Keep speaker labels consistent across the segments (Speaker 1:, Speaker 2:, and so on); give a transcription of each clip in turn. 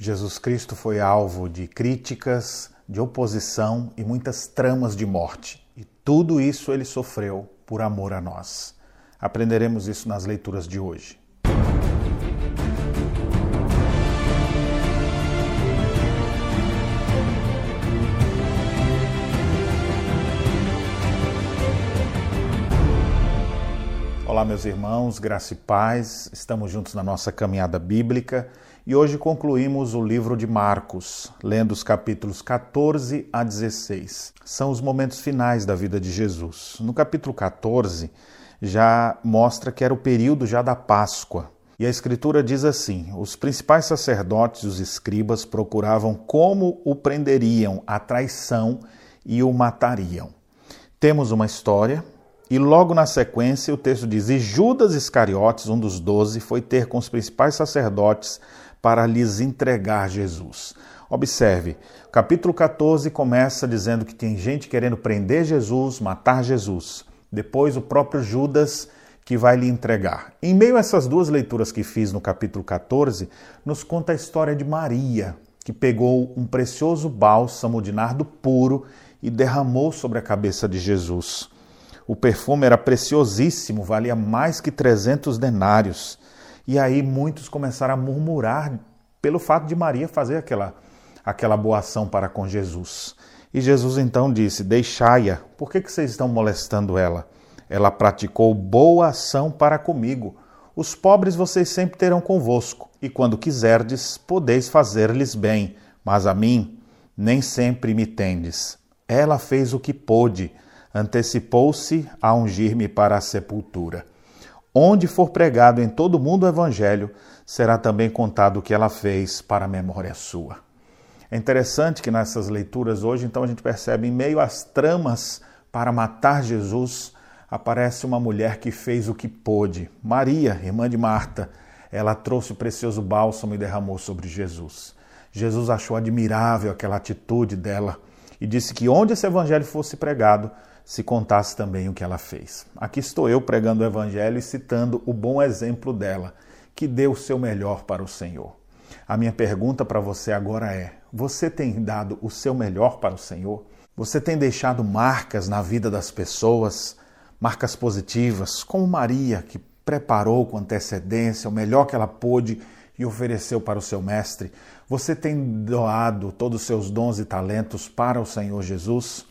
Speaker 1: Jesus Cristo foi alvo de críticas, de oposição e muitas tramas de morte. E tudo isso ele sofreu por amor a nós. Aprenderemos isso nas leituras de hoje. Olá, meus irmãos, graça e paz. Estamos juntos na nossa caminhada bíblica e hoje concluímos o livro de Marcos, lendo os capítulos 14 a 16. São os momentos finais da vida de Jesus. No capítulo 14, já mostra que era o período já da Páscoa. E a Escritura diz assim: os principais sacerdotes e os escribas procuravam como o prenderiam à traição e o matariam. Temos uma história e logo na sequência o texto diz: E Judas Iscariotes, um dos doze, foi ter com os principais sacerdotes para lhes entregar Jesus. Observe, capítulo 14 começa dizendo que tem gente querendo prender Jesus, matar Jesus. Depois o próprio Judas que vai lhe entregar. Em meio a essas duas leituras que fiz no capítulo 14, nos conta a história de Maria, que pegou um precioso bálsamo de nardo puro e derramou sobre a cabeça de Jesus. O perfume era preciosíssimo, valia mais que 300 denários. E aí muitos começaram a murmurar pelo fato de Maria fazer aquela, aquela boa ação para com Jesus. E Jesus então disse: Deixai-a, por que, que vocês estão molestando ela? Ela praticou boa ação para comigo. Os pobres vocês sempre terão convosco, e quando quiserdes, podeis fazer-lhes bem, mas a mim nem sempre me tendes. Ela fez o que pôde antecipou-se a ungir-me para a sepultura. Onde for pregado em todo o mundo o Evangelho, será também contado o que ela fez para a memória sua. É interessante que nessas leituras hoje, então, a gente percebe, em meio às tramas para matar Jesus, aparece uma mulher que fez o que pôde. Maria, irmã de Marta, ela trouxe o precioso bálsamo e derramou sobre Jesus. Jesus achou admirável aquela atitude dela e disse que onde esse evangelho fosse pregado, se contasse também o que ela fez. Aqui estou eu pregando o Evangelho e citando o bom exemplo dela, que deu o seu melhor para o Senhor. A minha pergunta para você agora é: você tem dado o seu melhor para o Senhor? Você tem deixado marcas na vida das pessoas, marcas positivas, como Maria, que preparou com antecedência o melhor que ela pôde e ofereceu para o seu mestre? Você tem doado todos os seus dons e talentos para o Senhor Jesus?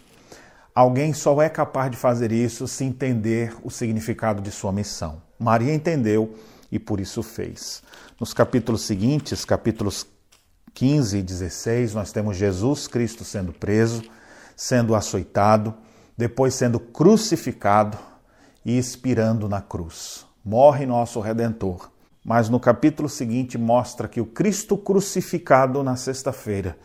Speaker 1: Alguém só é capaz de fazer isso se entender o significado de sua missão. Maria entendeu e por isso fez. Nos capítulos seguintes, capítulos 15 e 16, nós temos Jesus Cristo sendo preso, sendo açoitado, depois sendo crucificado e expirando na cruz. Morre nosso redentor. Mas no capítulo seguinte mostra que o Cristo crucificado na sexta-feira,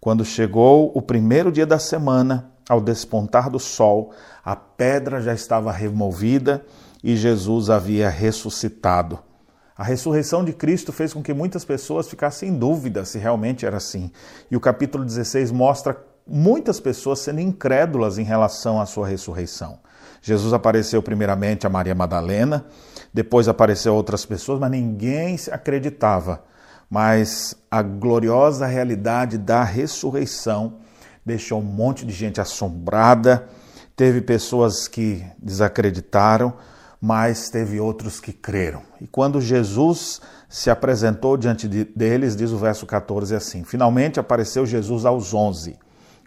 Speaker 1: quando chegou o primeiro dia da semana, ao despontar do sol, a pedra já estava removida e Jesus havia ressuscitado. A ressurreição de Cristo fez com que muitas pessoas ficassem em dúvida se realmente era assim. E o capítulo 16 mostra muitas pessoas sendo incrédulas em relação à sua ressurreição. Jesus apareceu primeiramente a Maria Madalena, depois apareceu outras pessoas, mas ninguém acreditava. Mas a gloriosa realidade da ressurreição deixou um monte de gente assombrada, teve pessoas que desacreditaram, mas teve outros que creram. E quando Jesus se apresentou diante de, deles, diz o verso 14 assim: Finalmente apareceu Jesus aos onze,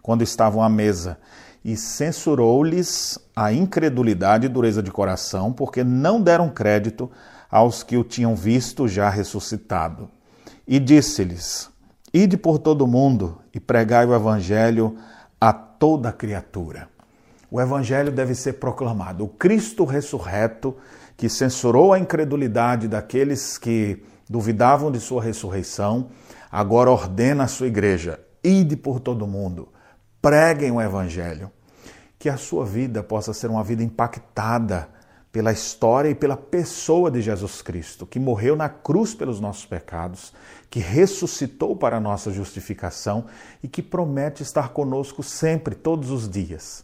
Speaker 1: quando estavam à mesa, e censurou-lhes a incredulidade e dureza de coração, porque não deram crédito aos que o tinham visto já ressuscitado. E disse-lhes: Ide por todo o mundo e pregai o Evangelho a toda criatura. O Evangelho deve ser proclamado. O Cristo ressurreto, que censurou a incredulidade daqueles que duvidavam de sua ressurreição, agora ordena a sua igreja: ide por todo o mundo, preguem o Evangelho. Que a sua vida possa ser uma vida impactada pela história e pela pessoa de Jesus Cristo, que morreu na cruz pelos nossos pecados, que ressuscitou para a nossa justificação e que promete estar conosco sempre, todos os dias.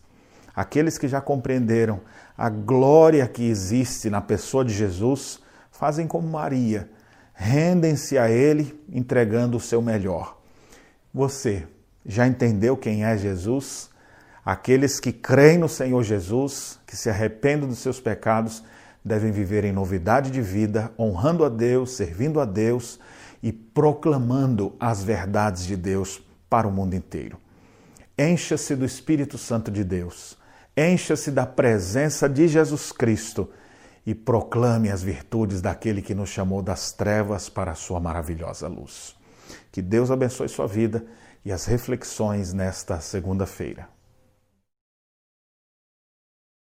Speaker 1: Aqueles que já compreenderam a glória que existe na pessoa de Jesus fazem como Maria, rendem-se a Ele entregando o seu melhor. Você já entendeu quem é Jesus? Aqueles que creem no Senhor Jesus, que se arrependem dos seus pecados, devem viver em novidade de vida, honrando a Deus, servindo a Deus e proclamando as verdades de Deus para o mundo inteiro. Encha-se do Espírito Santo de Deus, encha-se da presença de Jesus Cristo e proclame as virtudes daquele que nos chamou das trevas para a sua maravilhosa luz. Que Deus abençoe sua vida e as reflexões nesta segunda-feira.